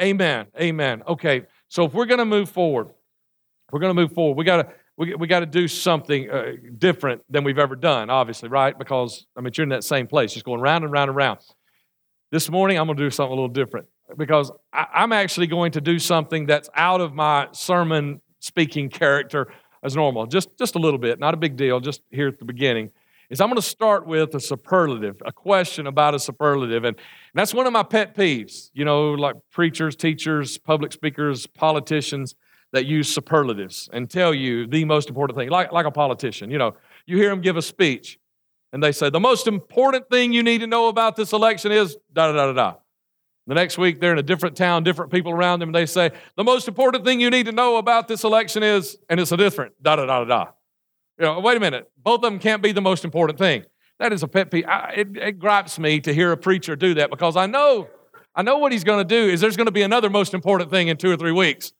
Amen. Amen. Okay. So if we're going to move forward, we're going to move forward. We got to we, we got to do something uh, different than we've ever done, obviously, right? Because I mean, you're in that same place, just going round and round and round. This morning, I'm going to do something a little different because I, I'm actually going to do something that's out of my sermon speaking character as normal, just just a little bit, not a big deal, just here at the beginning is I'm going to start with a superlative, a question about a superlative. And, that's one of my pet peeves, you know, like preachers, teachers, public speakers, politicians that use superlatives and tell you the most important thing, like, like a politician. You know, you hear them give a speech and they say, the most important thing you need to know about this election is da da da da da. The next week, they're in a different town, different people around them, and they say, the most important thing you need to know about this election is, and it's a different da da da da da. You know, wait a minute. Both of them can't be the most important thing. That is a pet peeve. I, it, it gripes me to hear a preacher do that because I know, I know what he's going to do is there's going to be another most important thing in two or three weeks.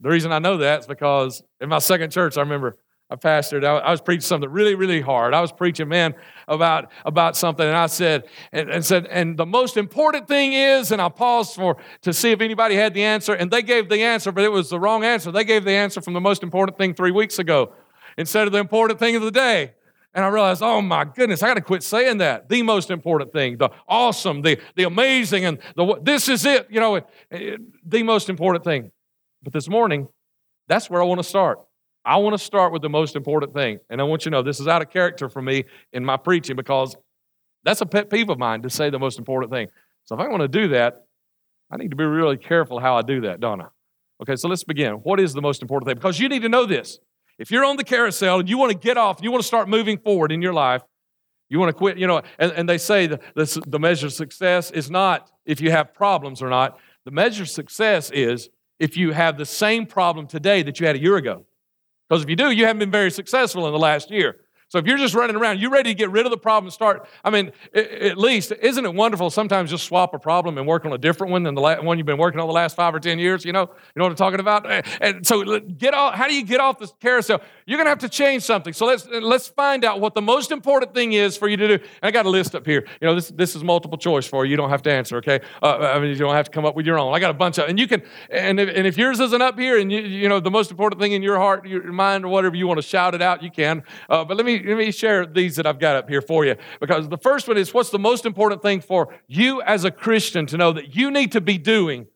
The reason I know that is because in my second church, I remember I pastored. I, I was preaching something really, really hard. I was preaching, man, about about something, and I said, and, and, said, and the most important thing is, and I paused for to see if anybody had the answer, and they gave the answer, but it was the wrong answer. They gave the answer from the most important thing three weeks ago instead of the important thing of the day. And I realized, oh my goodness, I got to quit saying that. The most important thing, the awesome, the, the amazing, and the this is it, you know, eh, eh, the most important thing. But this morning, that's where I want to start. I want to start with the most important thing. And I want you to know this is out of character for me in my preaching because that's a pet peeve of mine to say the most important thing. So if I want to do that, I need to be really careful how I do that, don't I? Okay, so let's begin. What is the most important thing? Because you need to know this. If you're on the carousel and you want to get off, you want to start moving forward in your life, you want to quit, you know, and, and they say the, the, the measure of success is not if you have problems or not. The measure of success is if you have the same problem today that you had a year ago. Because if you do, you haven't been very successful in the last year. So if you're just running around, you're ready to get rid of the problem and start. I mean, at least, isn't it wonderful sometimes just swap a problem and work on a different one than the one you've been working on the last five or 10 years? You know, you know what I'm talking about? And so get off, how do you get off this carousel? You're going to have to change something. So let's, let's find out what the most important thing is for you to do. And I got a list up here. You know, this, this is multiple choice for you. You don't have to answer, okay? Uh, I mean, you don't have to come up with your own. I got a bunch of, and you can, and if, and if yours isn't up here and you, you know, the most important thing in your heart, your mind, or whatever you want to shout it out, you can. Uh, but let me, let me share these that I've got up here for you. Because the first one is what's the most important thing for you as a Christian to know that you need to be doing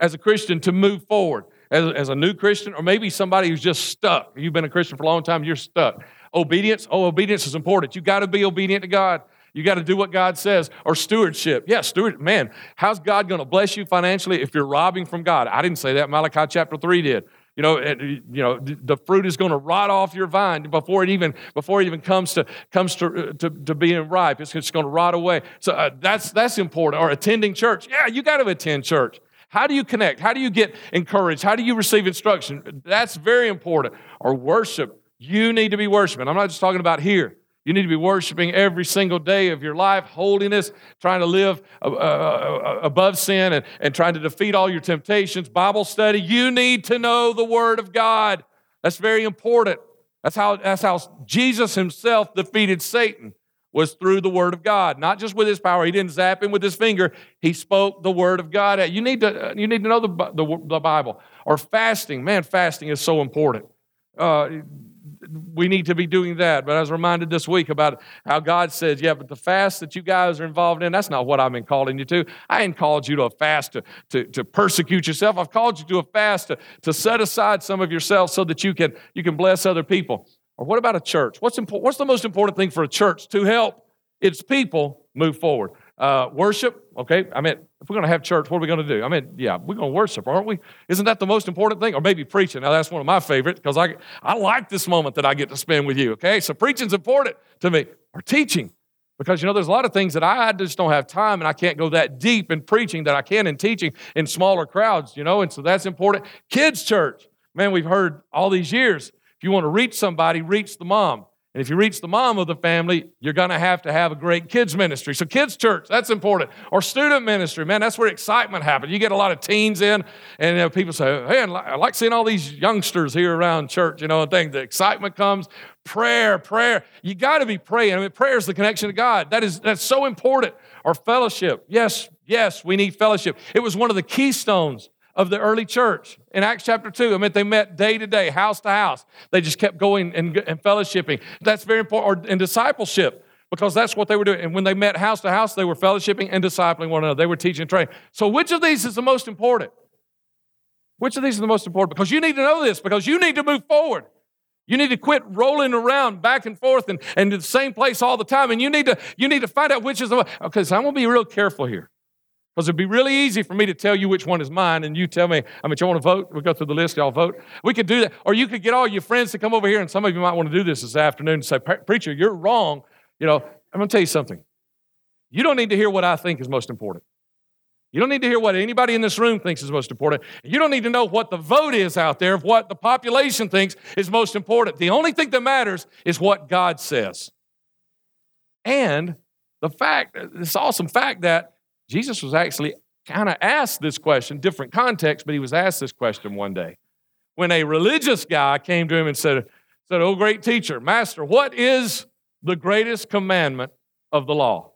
as a Christian to move forward? As, as a new Christian, or maybe somebody who's just stuck. You've been a Christian for a long time, you're stuck. Obedience, oh, obedience is important. You got to be obedient to God. You got to do what God says. Or stewardship. Yeah, steward. Man, how's God going to bless you financially if you're robbing from God? I didn't say that. Malachi chapter 3 did. You know, it, you know, the fruit is going to rot off your vine before it even before it even comes to comes to to, to being ripe. It's just going to rot away. So uh, that's that's important. Or attending church. Yeah, you got to attend church. How do you connect? How do you get encouraged? How do you receive instruction? That's very important. Or worship. You need to be worshiping. I'm not just talking about here. You need to be worshiping every single day of your life, holiness, trying to live uh, uh, uh, above sin and, and trying to defeat all your temptations. Bible study, you need to know the Word of God. That's very important. That's how, that's how Jesus himself defeated Satan was through the word of God, not just with his power. He didn't zap him with his finger. He spoke the word of God. You need to, you need to know the, the, the Bible. Or fasting. Man, fasting is so important. Uh, we need to be doing that. But I was reminded this week about how God says, yeah, but the fast that you guys are involved in, that's not what I've been calling you to. I ain't called you to a fast to, to, to persecute yourself. I've called you to a fast to, to set aside some of yourself so that you can, you can bless other people. Or what about a church? What's, impo- what's the most important thing for a church to help its people move forward? Uh, worship, okay? I mean, if we're going to have church, what are we going to do? I mean, yeah, we're going to worship, aren't we? Isn't that the most important thing? Or maybe preaching. Now, that's one of my favorites because I, I like this moment that I get to spend with you, okay? So preaching's important to me. Or teaching. Because, you know, there's a lot of things that I just don't have time and I can't go that deep in preaching that I can in teaching in smaller crowds, you know, and so that's important. Kids' church. Man, we've heard all these years if you want to reach somebody, reach the mom. And if you reach the mom of the family, you're going to have to have a great kids ministry. So, kids' church, that's important. Or student ministry, man, that's where excitement happens. You get a lot of teens in, and you know, people say, hey, I like seeing all these youngsters here around church, you know, and things. The excitement comes. Prayer, prayer. You got to be praying. I mean, prayer is the connection to God. That is, that's so important. Or fellowship. Yes, Yes, we need fellowship. It was one of the keystones of the early church in Acts chapter 2. I mean, they met day to day, house to house. They just kept going and, and fellowshipping. That's very important. Or in discipleship, because that's what they were doing. And when they met house to house, they were fellowshipping and discipling one another. They were teaching and training. So, which of these is the most important? Which of these is the most important? Because you need to know this, because you need to move forward. You need to quit rolling around back and forth and, and to the same place all the time. And you need to, you need to find out which is the Okay, so I'm going to be real careful here. Because it'd be really easy for me to tell you which one is mine, and you tell me, I mean, you want to vote? We'll go through the list, y'all vote. We could do that. Or you could get all your friends to come over here, and some of you might want to do this this afternoon and say, Preacher, you're wrong. You know, I'm going to tell you something. You don't need to hear what I think is most important. You don't need to hear what anybody in this room thinks is most important. You don't need to know what the vote is out there of what the population thinks is most important. The only thing that matters is what God says. And the fact, this awesome fact that Jesus was actually kind of asked this question, different context, but he was asked this question one day. When a religious guy came to him and said, said, Oh, great teacher, master, what is the greatest commandment of the law?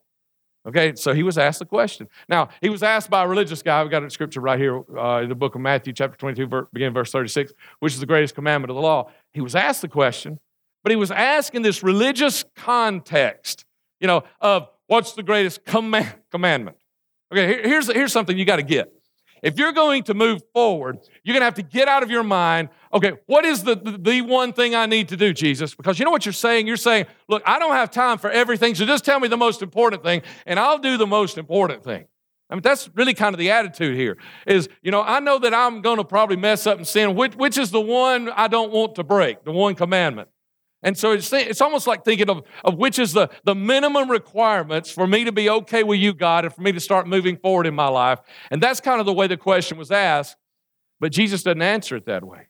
Okay, so he was asked the question. Now, he was asked by a religious guy. We've got a scripture right here uh, in the book of Matthew, chapter 22, beginning verse 36, which is the greatest commandment of the law. He was asked the question, but he was asked in this religious context, you know, of what's the greatest commandment. Okay, here's, here's something you got to get. If you're going to move forward, you're going to have to get out of your mind, okay, what is the, the, the, one thing I need to do, Jesus? Because you know what you're saying? You're saying, look, I don't have time for everything, so just tell me the most important thing, and I'll do the most important thing. I mean, that's really kind of the attitude here is, you know, I know that I'm going to probably mess up and sin. Which, which is the one I don't want to break, the one commandment? And so it's, it's almost like thinking of, of which is the, the minimum requirements for me to be okay with you, God, and for me to start moving forward in my life. And that's kind of the way the question was asked, but Jesus doesn't answer it that way.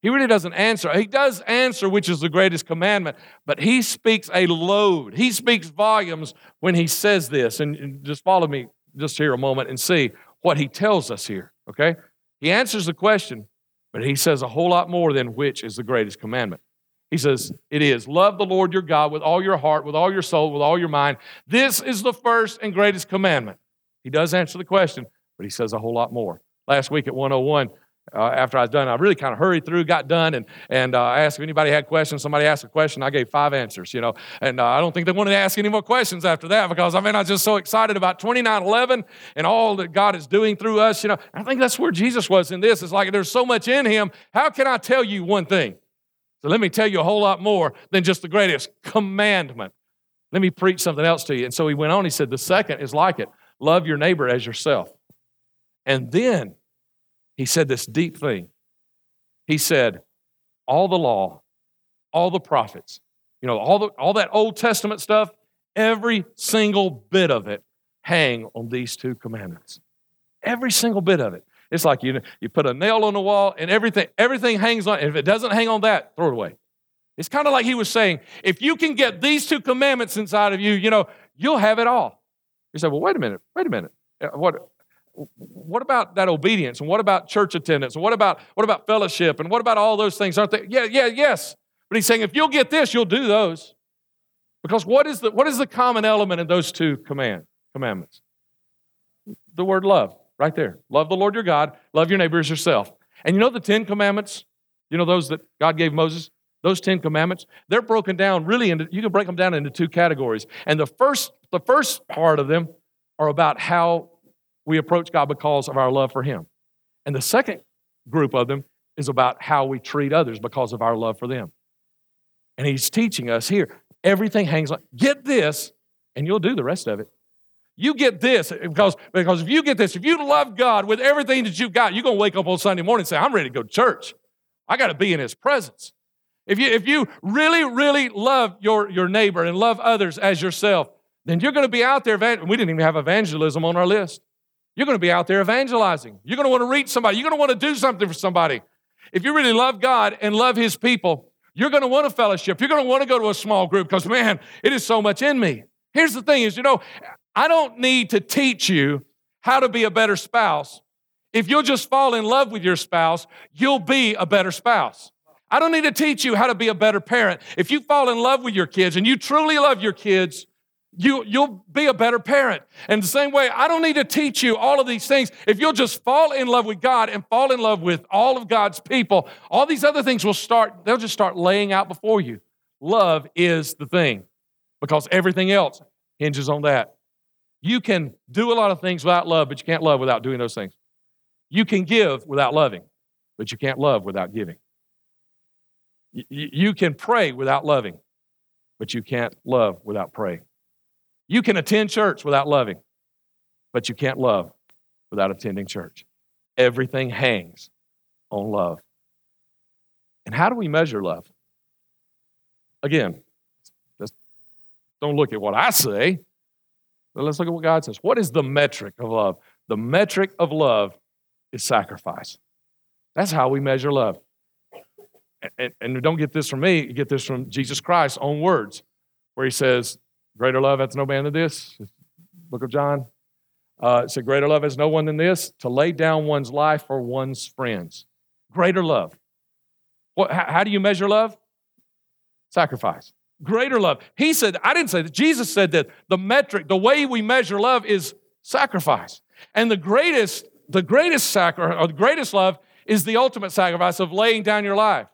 He really doesn't answer. He does answer which is the greatest commandment, but he speaks a load. He speaks volumes when he says this. And, and just follow me just here a moment and see what he tells us here, okay? He answers the question, but he says a whole lot more than which is the greatest commandment. He says, It is. Love the Lord your God with all your heart, with all your soul, with all your mind. This is the first and greatest commandment. He does answer the question, but he says a whole lot more. Last week at 101, uh, after I was done, I really kind of hurried through, got done, and, and uh, asked if anybody had questions. Somebody asked a question, I gave five answers, you know. And uh, I don't think they wanted to ask any more questions after that because, I mean, I was just so excited about 2911 and all that God is doing through us, you know. I think that's where Jesus was in this. It's like there's so much in him. How can I tell you one thing? So let me tell you a whole lot more than just the greatest commandment. Let me preach something else to you. And so he went on, he said, The second is like it love your neighbor as yourself. And then he said this deep thing. He said, All the law, all the prophets, you know, all, the, all that Old Testament stuff, every single bit of it hang on these two commandments. Every single bit of it. It's like you, you put a nail on the wall and everything, everything hangs on. If it doesn't hang on that, throw it away. It's kind of like he was saying, if you can get these two commandments inside of you, you know, you'll have it all. You say, well, wait a minute, wait a minute. Uh, what, what about that obedience? And what about church attendance? And what about what about fellowship? And what about all those things? Aren't they? Yeah, yeah, yes. But he's saying if you'll get this, you'll do those. Because what is the what is the common element in those two command commandments? The word love right there. Love the Lord your God, love your neighbor as yourself. And you know the Ten Commandments? You know those that God gave Moses? Those Ten Commandments? They're broken down really into, you can break them down into two categories. And the first, the first part of them are about how we approach God because of our love for Him. And the second group of them is about how we treat others because of our love for them. And He's teaching us here everything hangs on, get this, and you'll do the rest of it. You get this because, because if you get this, if you love God with everything that you've got, you're going to wake up on Sunday morning and say, I'm ready to go to church. I got to be in His presence. If you, if you really, really love your, your neighbor and love others as yourself, then you're going to be out there. We didn't even have evangelism on our list. You're going to be out there evangelizing. You're going to want to reach somebody. You're going to want to do something for somebody. If you really love God and love His people, you're going to want a fellowship. You're going to want to go to a small group because, man, it is so much in me. Here's the thing is, you know, I don't need to teach you how to be a better spouse. If you'll just fall in love with your spouse, you'll be a better spouse. I don't need to teach you how to be a better parent. If you fall in love with your kids and you truly love your kids, you, you'll be a better parent. And the same way, I don't need to teach you all of these things. If you'll just fall in love with God and fall in love with all of God's people, all these other things will start, they'll just start laying out before you. Love is the thing because everything else hinges on that. You can do a lot of things without love, but you can't love without doing those things. You can give without loving, but you can't love without giving. You can pray without loving, but you can't love without praying. You can attend church without loving, but you can't love without attending church. Everything hangs on love. And how do we measure love? Again, just don't look at what I say, but let's look at what God says. What is the metric of love? The metric of love is sacrifice. That's how we measure love. And, and, don't get this from me, get this from Jesus Christ's own words, where he says, Greater love hath no man than this. Book of John. Uh, it said, Greater love has no one than this, to lay down one's life for one's friends. Greater love. What, how, how do you measure love? Sacrifice. Greater love. He said, I didn't say that. Jesus said that the metric, the way we measure love is sacrifice. And the greatest, the greatest sacrifice, or the greatest love is the ultimate sacrifice of laying down your life.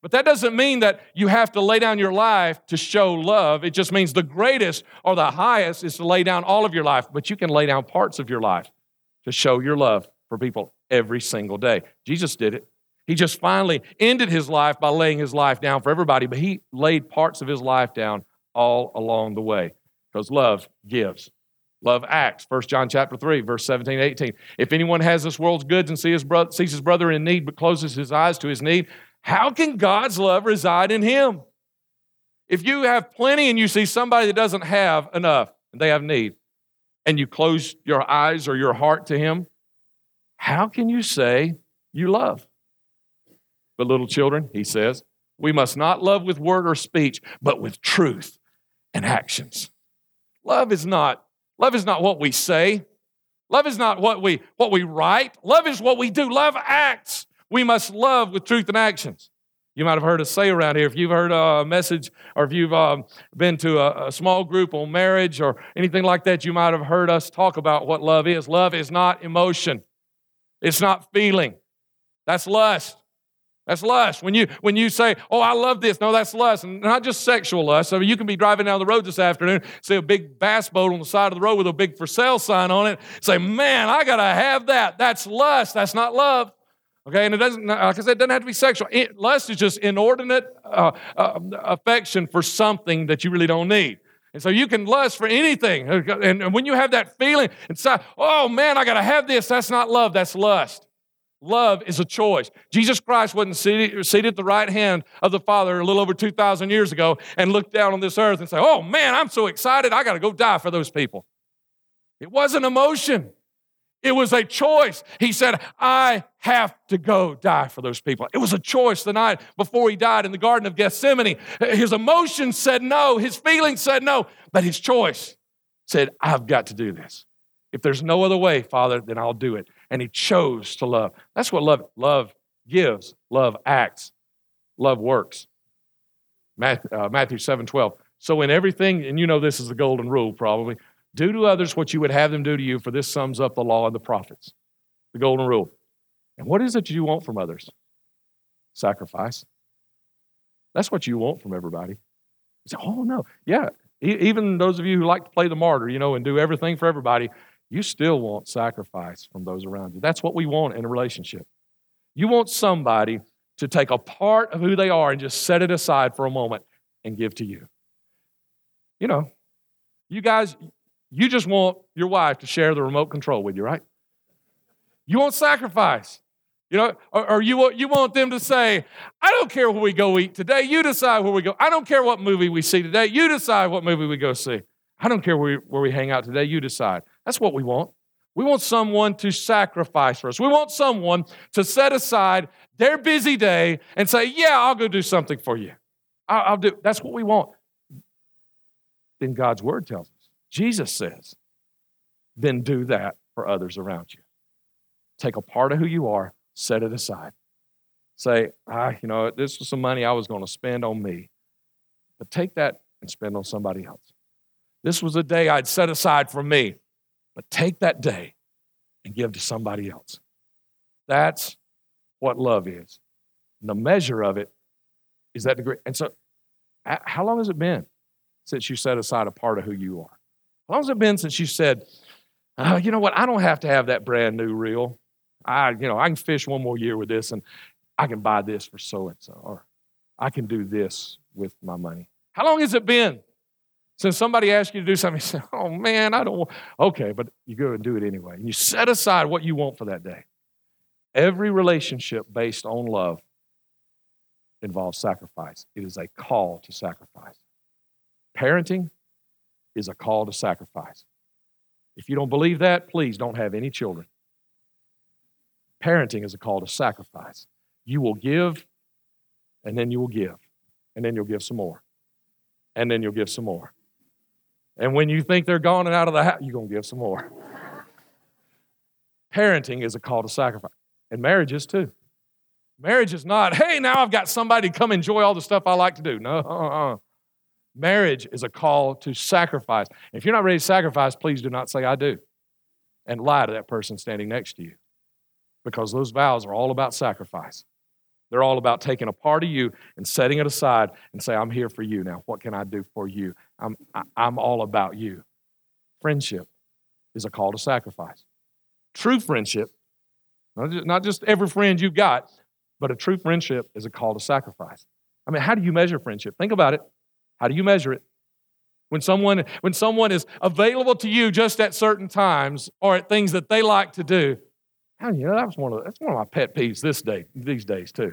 But that doesn't mean that you have to lay down your life to show love. It just means the greatest or the highest is to lay down all of your life, but you can lay down parts of your life to show your love for people every single day. Jesus did it. He just finally ended his life by laying his life down for everybody, but he laid parts of his life down all along the way because love gives. Love acts. 1 John chapter 3, verse 17 18. If anyone has this world's goods and his, brother, sees his brother in need but closes his eyes to his need, how can God's love reside in him? If you have plenty and you see somebody that doesn't have enough and they have need, and you close your eyes or your heart to him, how can you say you love? But little children, he says, we must not love with word or speech, but with truth and actions. Love is not love is not what we say. Love is not what we what we write. Love is what we do. Love acts. We must love with truth and actions. You might have heard us say around here, if you've heard a message or if you've um, been to a, a small group on marriage or anything like that, you might have heard us talk about what love is. Love is not emotion, it's not feeling. That's lust. That's lust. When you when you say, "Oh, I love this," no, that's lust, and not just sexual lust. So you can be driving down the road this afternoon, see a big bass boat on the side of the road with a big for sale sign on it. Say, "Man, I gotta have that." That's lust. That's not love. Okay, and it doesn't, like I said, it doesn't have to be sexual. It, lust is just inordinate uh, uh, affection for something that you really don't need. And so you can lust for anything. And when you have that feeling inside, oh man, I got to have this, that's not love, that's lust. Love is a choice. Jesus Christ wasn't seated, at the right hand of the Father a little over 2,000 years ago and looked down on this earth and say, oh man, I'm so excited, I got to go die for those people. It wasn't emotion. It was a choice. He said, I have to go die for those people. It was a choice the night before he died in the Garden of Gethsemane. His emotions said no, his feelings said no, but his choice said, I've got to do this. If there's no other way, Father, then I'll do it. And he chose to love. That's what love love gives, love acts, love works. Matthew, uh, Matthew 7 12. So in everything, and you know this is the golden rule probably, do to others what you would have them do to you, for this sums up the law and the prophets. The golden rule. And what is it you want from others? Sacrifice. That's what you want from everybody. You say, oh, no. Yeah. Even those of you who like to play the martyr, you know, and do everything for everybody, you still want sacrifice from those around you. That's what we want in a relationship. You want somebody to take a part of who they are and just set it aside for a moment and give to you. You know, you guys, you just want your wife to share the remote control with you, right? You want sacrifice. You know, or, or, you, want, you want them to say, I don't care where we go eat today. You decide where we go. I don't care what movie we see today. You decide what movie we go see. I don't care where we, where we hang out today. You decide. That's what we want. We want someone to sacrifice for us. We want someone to set aside their busy day and say, Yeah, I'll go do something for you. I'll, I'll do. That's what we want. Then God's word tells us. Jesus says, then do that for others around you. Take a part of who you are, set it aside. Say, ah, you know, this was some money I was going to spend on me. But take that and spend on somebody else. This was a day I'd set aside for me. But take that day and give to somebody else. That's what love is. And the measure of it is that degree. And so, how long has it been since you set aside a part of who you are? How long has it been since you said, oh, you know what, I don't have to have that brand new reel. I, you know, I can fish one more year with this and I can buy this for so and so, or I can do this with my money. How long has it been since somebody asked you to do something? You say, oh man, I don't want, okay, but you go and do it anyway. And you set aside what you want for that day. Every relationship based on love involves sacrifice. It is a call to sacrifice. Parenting is a call to sacrifice. If you don't believe that, please don't have any children. Parenting is a call to sacrifice. You will give, and then you will give, and then you'll give some more, and then you'll give some more. And when you think they're gone and out of the house, you're going to give some more. Parenting is a call to sacrifice, and marriage is too. Marriage is not, hey, now I've got somebody to come enjoy all the stuff I like to do. No, uh-uh. Marriage is a call to sacrifice. If you're not ready to sacrifice, please do not say, I do. And lie to that person standing next to you. Because those vows are all about sacrifice. They're all about taking a part of you and setting it aside and say, I'm here for you now. What can I do for you? I'm, I'm all about you. Friendship is a call to sacrifice. True friendship, not just, not just every friend you've got, but a true friendship is a call to sacrifice. I mean, how do you measure friendship? Think about it. How do you measure it? When someone, when someone is available to you just at certain times or at things that they like to do, how you know that was one of that's one of my pet peeves this day these days too.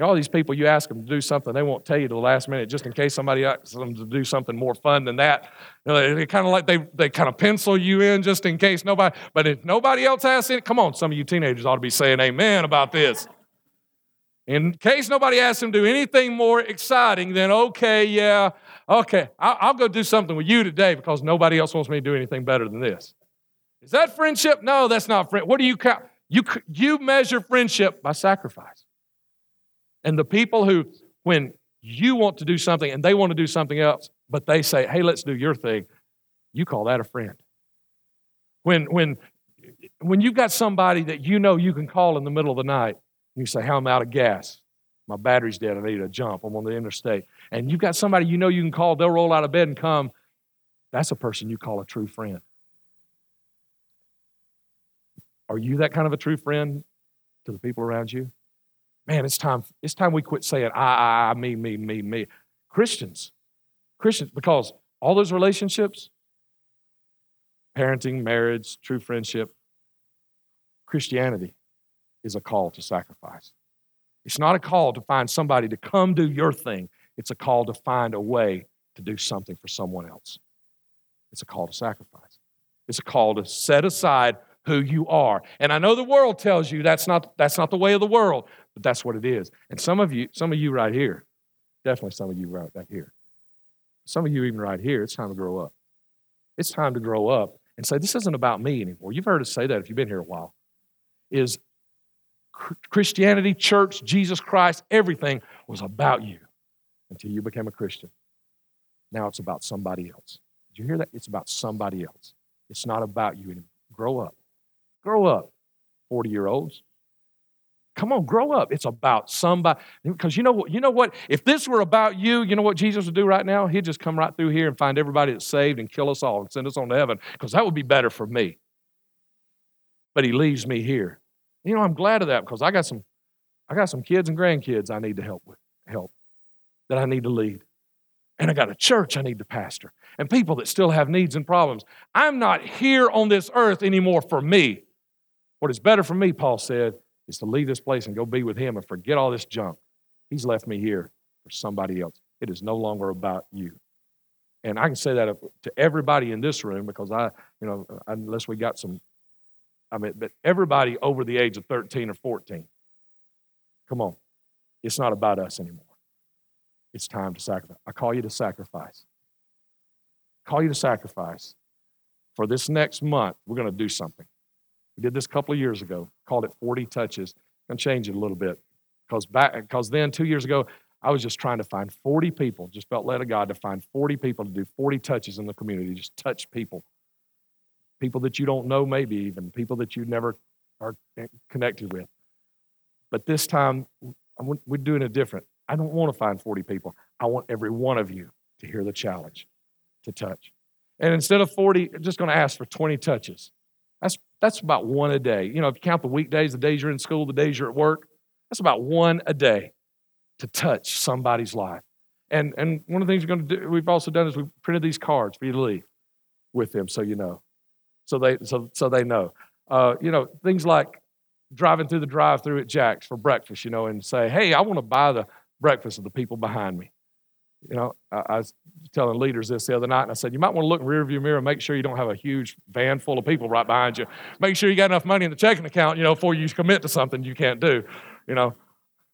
all these people you ask them to do something, they won't tell you to the last minute just in case somebody asks them to do something more fun than that. You know, they kind of like they they kind of pencil you in just in case nobody. But if nobody else asks it, come on, some of you teenagers ought to be saying amen about this. In case nobody asks them to do anything more exciting than, okay, yeah, okay, I'll, I'll, go do something with you today because nobody else wants me to do anything better than this. Is that friendship? No, that's not friend. What do you count? You, you measure friendship by sacrifice. And the people who, when you want to do something and they want to do something else, but they say, hey, let's do your thing, you call that a friend. When, when, when you've got somebody that you know you can call in the middle of the night you say, How I'm out of gas. My battery's dead. I need a jump. I'm on the interstate. And you've got somebody you know you can call. They'll roll out of bed and come. That's a person you call a true friend. Are you that kind of a true friend to the people around you? Man, it's time, it's time we quit saying I, I, I, me, me, me, me. Christians, Christians, because all those relationships, parenting, marriage, true friendship, Christianity is a call to sacrifice. It's not a call to find somebody to come do your thing, it's a call to find a way to do something for someone else. It's a call to sacrifice. It's a call to set aside who you are. And I know the world tells you that's not, that's not the way of the world, but that's what it is. And some of you, some of you right here, definitely some of you right back here, some of you even right here, it's time to grow up. It's time to grow up and say, this isn't about me anymore. You've heard us say that if you've been here a while. Is Christianity, church, Jesus Christ, everything was about you until you became a Christian. Now it's about somebody else. Did you hear that? It's about somebody else. It's not about you anymore. Grow up. Grow up, 40 year olds. Come on, grow up. It's about somebody. Because you know what? You know what? If this were about you, you know what Jesus would do right now? He'd just come right through here and find everybody that's saved and kill us all and send us on to heaven. Because that would be better for me. But he leaves me here you know, I'm glad of that because I got some, I got some kids and grandkids I need to help with, help that I need to lead. And I got a church I need to pastor and people that still have needs and problems. I'm not here on this earth anymore for me. What is better for me, Paul said, is to leave this place and go be with him and forget all this junk. He's left me here for somebody else. It is no longer about you. And I can say that to everybody in this room because I, you know, unless we got some I mean, but everybody over the age of 13 or 14. Come on. It's not about us anymore. It's time to sacrifice. I call you to sacrifice. I call you to sacrifice. For this next month, we're going to do something. We did this a couple of years ago, called it 40 touches. I'm change it a little bit. Because back because then two years ago, I was just trying to find 40 people, just felt led of God to find 40 people to do 40 touches in the community, just touch people. People that you don't know, maybe even, people that you never are connected with. But this time, we're doing it different. I don't want to find 40 people. I want every one of you to hear the challenge to touch. And instead of 40, I'm just going to ask for 20 touches. That's, that's about one a day. You know, if you count the weekdays, the days you're in school, the days you're at work, that's about one a day to touch somebody's life. And, and one of the things we're going to do, we've also done is we've printed these cards for you to leave with them so you know. So they, so, so they know. Uh, you know, things like driving through the drive through at Jack's for breakfast, you know, and say, hey, I want to buy the breakfast of the people behind me. You know, I, I, was telling leaders this the other night, and I said, you might want to look in the rearview mirror and make sure you don't have a huge van full of people right behind you. Make sure you got enough money in the checking account, you know, before you commit to something you can't do. You know,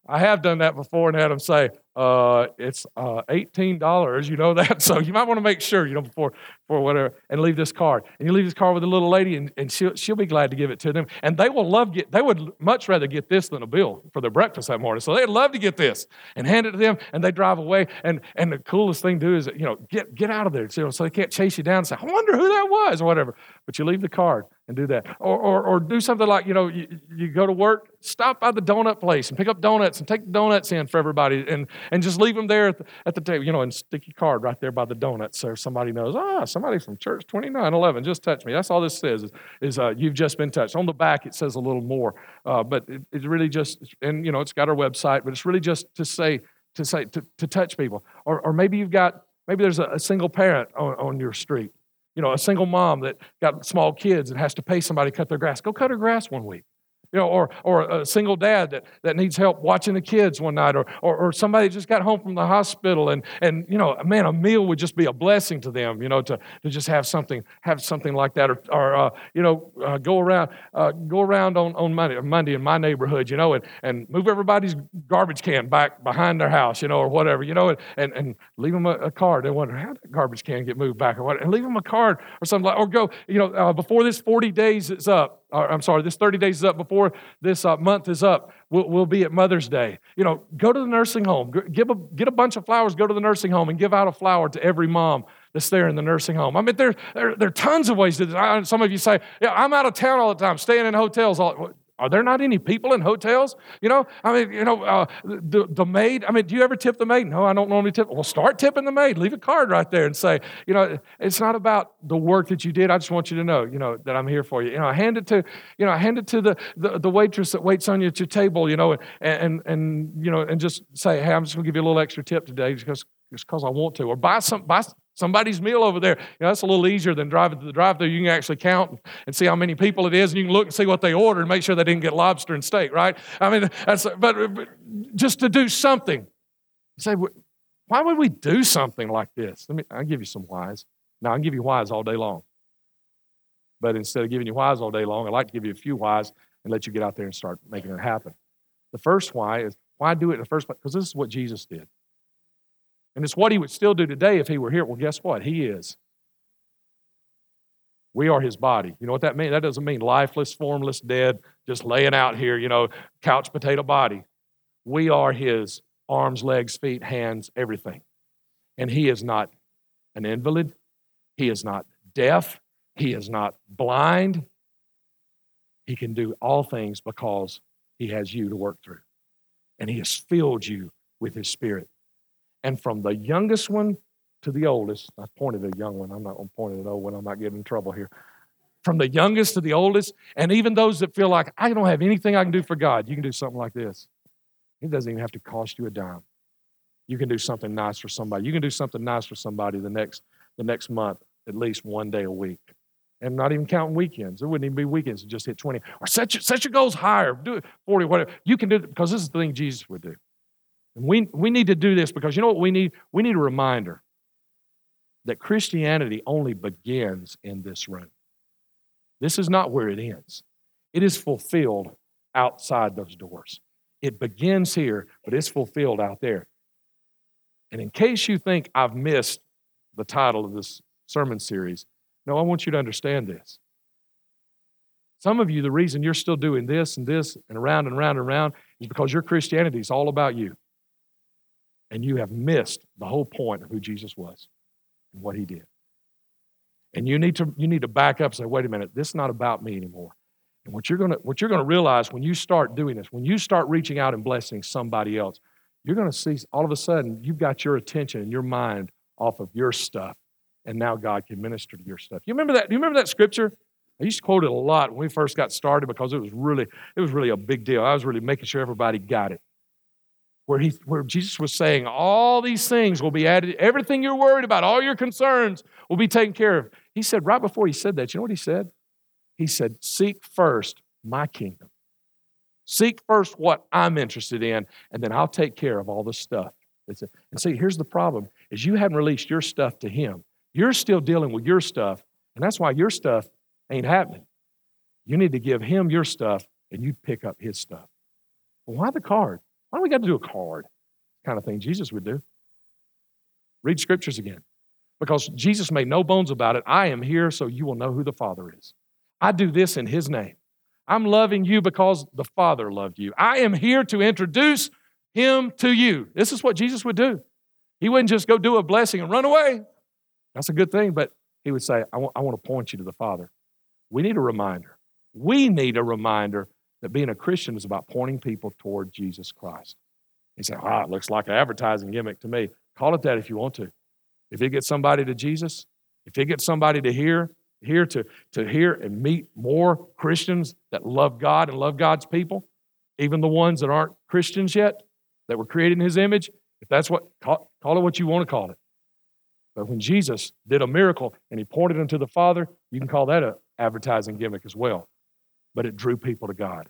I have done that before and had them say, uh, it's uh, $18. You know that? So you might want to make sure, you know, before, before whatever, and leave this card. And you leave this card with a little lady, and, and she'll, she'll be glad to give it to them. And they will love get, they would much rather get this than a bill for their breakfast that morning. So they'd love to get this and hand it to them, and they drive away. And, and the coolest thing to do is, you know, get, get out of there so, so they can't chase you down and say, I wonder who that was or whatever. But you leave the card and do that. Or, or, or do something like, you know, you, you go to work, stop by the donut place and pick up donuts and take the donuts in for everybody and, and just leave them there at the, at the table, you know, and stick your card right there by the donuts so somebody knows, ah, somebody from church 2911 just touched me. That's all this says is, is uh, you've just been touched. On the back, it says a little more, uh, but it, it's really just, and, you know, it's got our website, but it's really just to say, to say, to, to touch people. Or, or maybe you've got, maybe there's a, a single parent on, on your street you know, a single mom that got small kids and has to pay somebody to cut their grass. Go cut her grass one week you know, or, or a single dad that, that needs help watching the kids one night, or, or, or somebody just got home from the hospital and, and, you know, man, a meal would just be a blessing to them, you know, to, to just have something, have something like that, or, or uh, you know, uh, go around, uh, go around on, on Monday, Monday in my neighborhood, you know, and, and move everybody's garbage can back behind their house, you know, or whatever, you know, and, and, and leave them a, a card. They wonder how that garbage can get moved back or what, and leave them a card or something like, or go, you know, uh, before this 40 days is up, I'm sorry, this 30 days is up before this uh, month is up. We'll, we'll, be at Mother's Day. You know, go to the nursing home, give a, get a bunch of flowers, go to the nursing home and give out a flower to every mom that's there in the nursing home. I mean, there, there, there are tons of ways to do this. Some of you say, yeah, I'm out of town all the time, staying in hotels. All, are there not any people in hotels? You know, I mean, you know, uh, the, the maid, I mean, do you ever tip the maid? No, I don't normally tip. Well, start tipping the maid. Leave a card right there and say, you know, it's not about the work that you did. I just want you to know, you know, that I'm here for you. You know, I hand it to, you know, I hand it to the, the, the waitress that waits on you at your table, you know, and, and, and, you know, and just say, hey, I'm just going to give you a little extra tip today because, just because I want to. Or buy some, buy, somebody's meal over there. You know, that's a little easier than driving to the drive through. You can actually count and see how many people it is, and you can look and see what they ordered and make sure they didn't get lobster and steak, right? I mean, that's, but, but just to do something. say, why would we do something like this? Let me, I'll give you some whys. Now, I can give you whys all day long. But instead of giving you whys all day long, I'd like to give you a few whys and let you get out there and start making it happen. The first why is why do it in the first place? Because this is what Jesus did. And it's what he would still do today if he were here. Well, guess what? He is. We are his body. You know what that means? That doesn't mean lifeless, formless, dead, just laying out here, you know, couch potato body. We are his arms, legs, feet, hands, everything. And he is not an invalid. He is not deaf. He is not blind. He can do all things because he has you to work through. And he has filled you with his spirit. And from the youngest one to the oldest, I pointed a young one, I'm not going to point at an old one, I'm not getting in trouble here. From the youngest to the oldest, and even those that feel like I don't have anything I can do for God, you can do something like this. It doesn't even have to cost you a dime. You can do something nice for somebody. You can do something nice for somebody the next, the next month, at least one day a week. And not even counting weekends. It wouldn't even be weekends just hit 20. Or set your, set your goals higher. Do it 40, whatever. You can do it because this is the thing Jesus would do. And we, we need to do this because you know what we need? We need a reminder that Christianity only begins in this room. This is not where it ends, it is fulfilled outside those doors. It begins here, but it's fulfilled out there. And in case you think I've missed the title of this sermon series, no, I want you to understand this. Some of you, the reason you're still doing this and this and around and around and around is because your Christianity is all about you. And you have missed the whole point of who Jesus was and what he did. And you need to you need to back up and say, wait a minute, this is not about me anymore. And what you're gonna what you're gonna realize when you start doing this, when you start reaching out and blessing somebody else, you're gonna see all of a sudden you've got your attention and your mind off of your stuff. And now God can minister to your stuff. You remember that? Do you remember that scripture? I used to quote it a lot when we first got started because it was really, it was really a big deal. I was really making sure everybody got it. Where, he, where Jesus was saying, all these things will be added, everything you're worried about, all your concerns will be taken care of. He said, right before he said that, you know what he said? He said, Seek first my kingdom. Seek first what I'm interested in, and then I'll take care of all the stuff. And see, here's the problem is you haven't released your stuff to him. You're still dealing with your stuff, and that's why your stuff ain't happening. You need to give him your stuff and you pick up his stuff. Well, why the card? Why do we got to do a card? Kind of thing Jesus would do. Read scriptures again. Because Jesus made no bones about it. I am here so you will know who the Father is. I do this in his name. I'm loving you because the Father loved you. I am here to introduce him to you. This is what Jesus would do. He wouldn't just go do a blessing and run away. That's a good thing, but he would say, I want, I want to point you to the Father. We need a reminder. We need a reminder that being a Christian is about pointing people toward Jesus Christ. He said, ah, it looks like an advertising gimmick to me. Call it that if you want to. If it gets somebody to Jesus, if it gets somebody to hear, hear to, to hear and meet more Christians that love God and love God's people, even the ones that aren't Christians yet, that were created in his image, if that's what, call, call it what you want to call it. But when Jesus did a miracle and he pointed them to the Father, you can call that an advertising gimmick as well. But it drew people to God.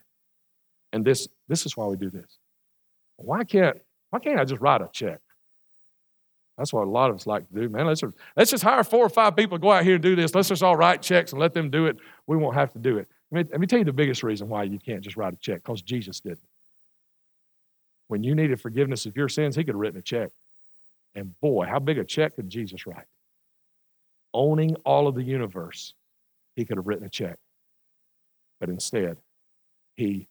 And this, this is why we do this. Why can't, why can't I just write a check? That's what a lot of us like to do, man. Let's, let's just hire four or five people to go out here and do this. Let's just all write checks and let them do it. We won't have to do it. Let me, let me tell you the biggest reason why you can't just write a check, because Jesus didn't. When you needed forgiveness of your sins, he could have written a check. And boy, how big a check could Jesus write? Owning all of the universe, he could have written a check. But instead, he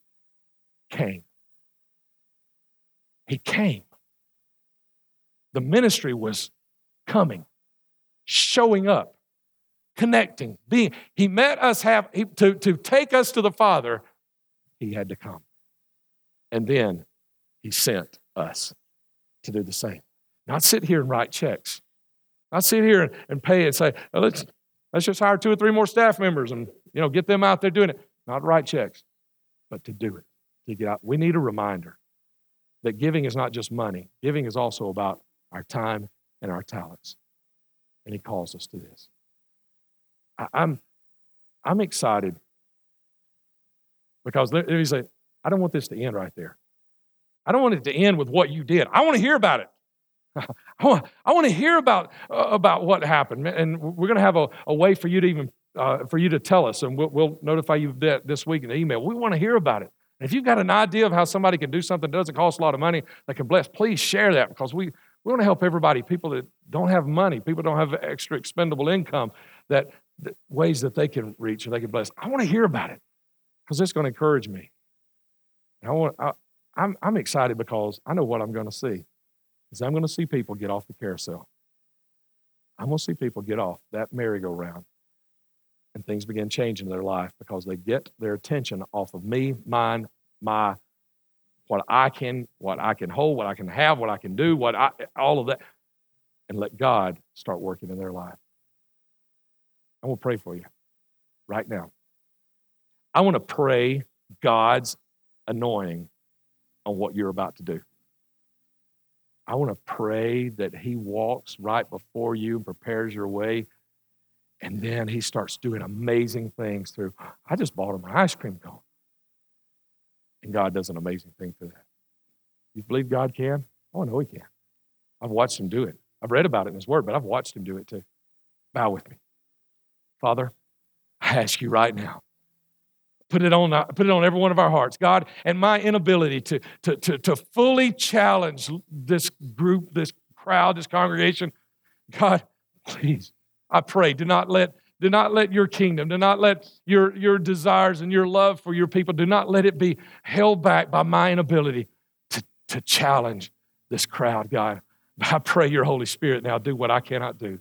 came. He came. The ministry was coming, showing up, connecting, being. He met us have he, to, to take us to the Father, he had to come. And then he sent us to do the same. Not sit here and write checks. Not sit here and, and pay and say, well, let's, let's just hire two or three more staff members and you know get them out there doing it. Not write checks, but to do it. To get out. We need a reminder that giving is not just money. Giving is also about our time and our talents. And he calls us to this. I'm I'm excited because me say, I don't want this to end right there. I don't want it to end with what you did. I want to hear about it. I want, I want to hear about, uh, about what happened. And we're going to have a, a way for you to even uh, for you to tell us, and we'll, we'll notify you that this week in the email. We want to hear about it. And if you've got an idea of how somebody can do something that doesn't cost a lot of money that can bless, please share that because we, we want to help everybody. People that don't have money, people don't have extra expendable income, that, that ways that they can reach and they can bless. I want to hear about it because it's going to encourage me. And I want, I, I'm, I'm excited because I know what I'm going to see is I'm going to see people get off the carousel. I'm going to see people get off that merry-go-round and things begin changing in their life because they get their attention off of me, mine, my, what I can, what I can hold, what I can have, what I can do, what I, all of that, and let God start working in their life. I want to pray for you right now. I want to pray God's anointing on what you're about to do. I want to pray that He walks right before you and prepares your way. And then He starts doing amazing things through, I just bought him an ice cream cone. And God does an amazing thing through that. You believe God can? Oh, no, He can. I've watched Him do it. I've read about it in His Word, but I've watched Him do it too. Bow with me. Father, I ask you right now put it on, put it on every one of our hearts. God, and my inability to, to, to, to fully challenge this group, this crowd, this congregation, God, please, I pray, do not let do not let your kingdom, do not let your, your desires and your love for your people, do not let it be held back by my inability to, to challenge this crowd, God. I pray your Holy Spirit now do what I cannot do.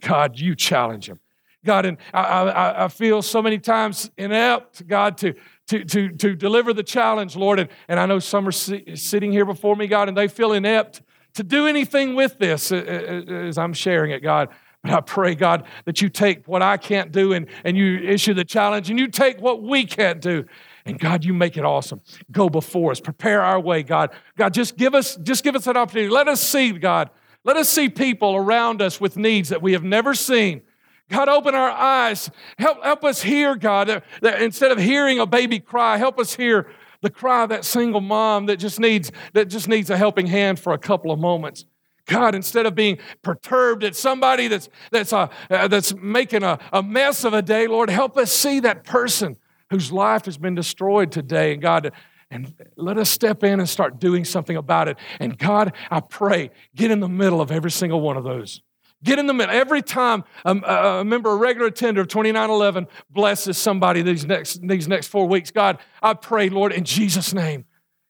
God, you challenge them. God, and I, I, I feel so many times inept, God, to, to, to, to deliver the challenge, Lord. And, and I know some are si- sitting here before me, God, and they feel inept to do anything with this uh, uh, uh, as I'm sharing it, God. But I pray, God, that you take what I can't do and, and you issue the challenge and you take what we can't do. And God, you make it awesome. Go before us. Prepare our way, God. God, just give us, just give us an opportunity. Let us see, God. Let us see people around us with needs that we have never seen. God, open our eyes. Help, help us hear, God, that, that instead of hearing a baby cry, help us hear the cry of that single mom that just needs, that just needs a helping hand for a couple of moments. God, instead of being perturbed at somebody that's, that's, uh, uh, that's making a, a mess of a day, Lord, help us see that person whose life has been destroyed today. And God, and let us step in and start doing something about it. And God, I pray, get in the middle of every single one of those. Get in the middle. Every time a, a member, a regular attender of 2911 blesses somebody these next, these next four weeks, God, I pray, Lord, in Jesus' name,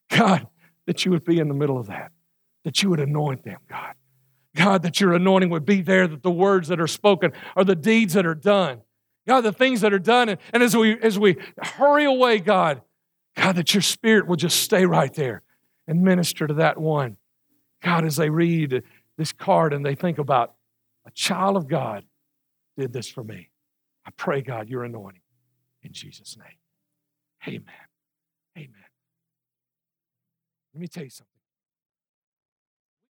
God, that you would be in the middle of that, that you would anoint them, God. God, that your anointing would be there, that the words that are spoken are the deeds that are done. God, the things that are done. And, and as, we, as we hurry away, God, God, that your spirit will just stay right there and minister to that one. God, as they read this card and they think about a child of God did this for me. I pray, God, your anointing in Jesus' name. Amen. Amen. Let me tell you something.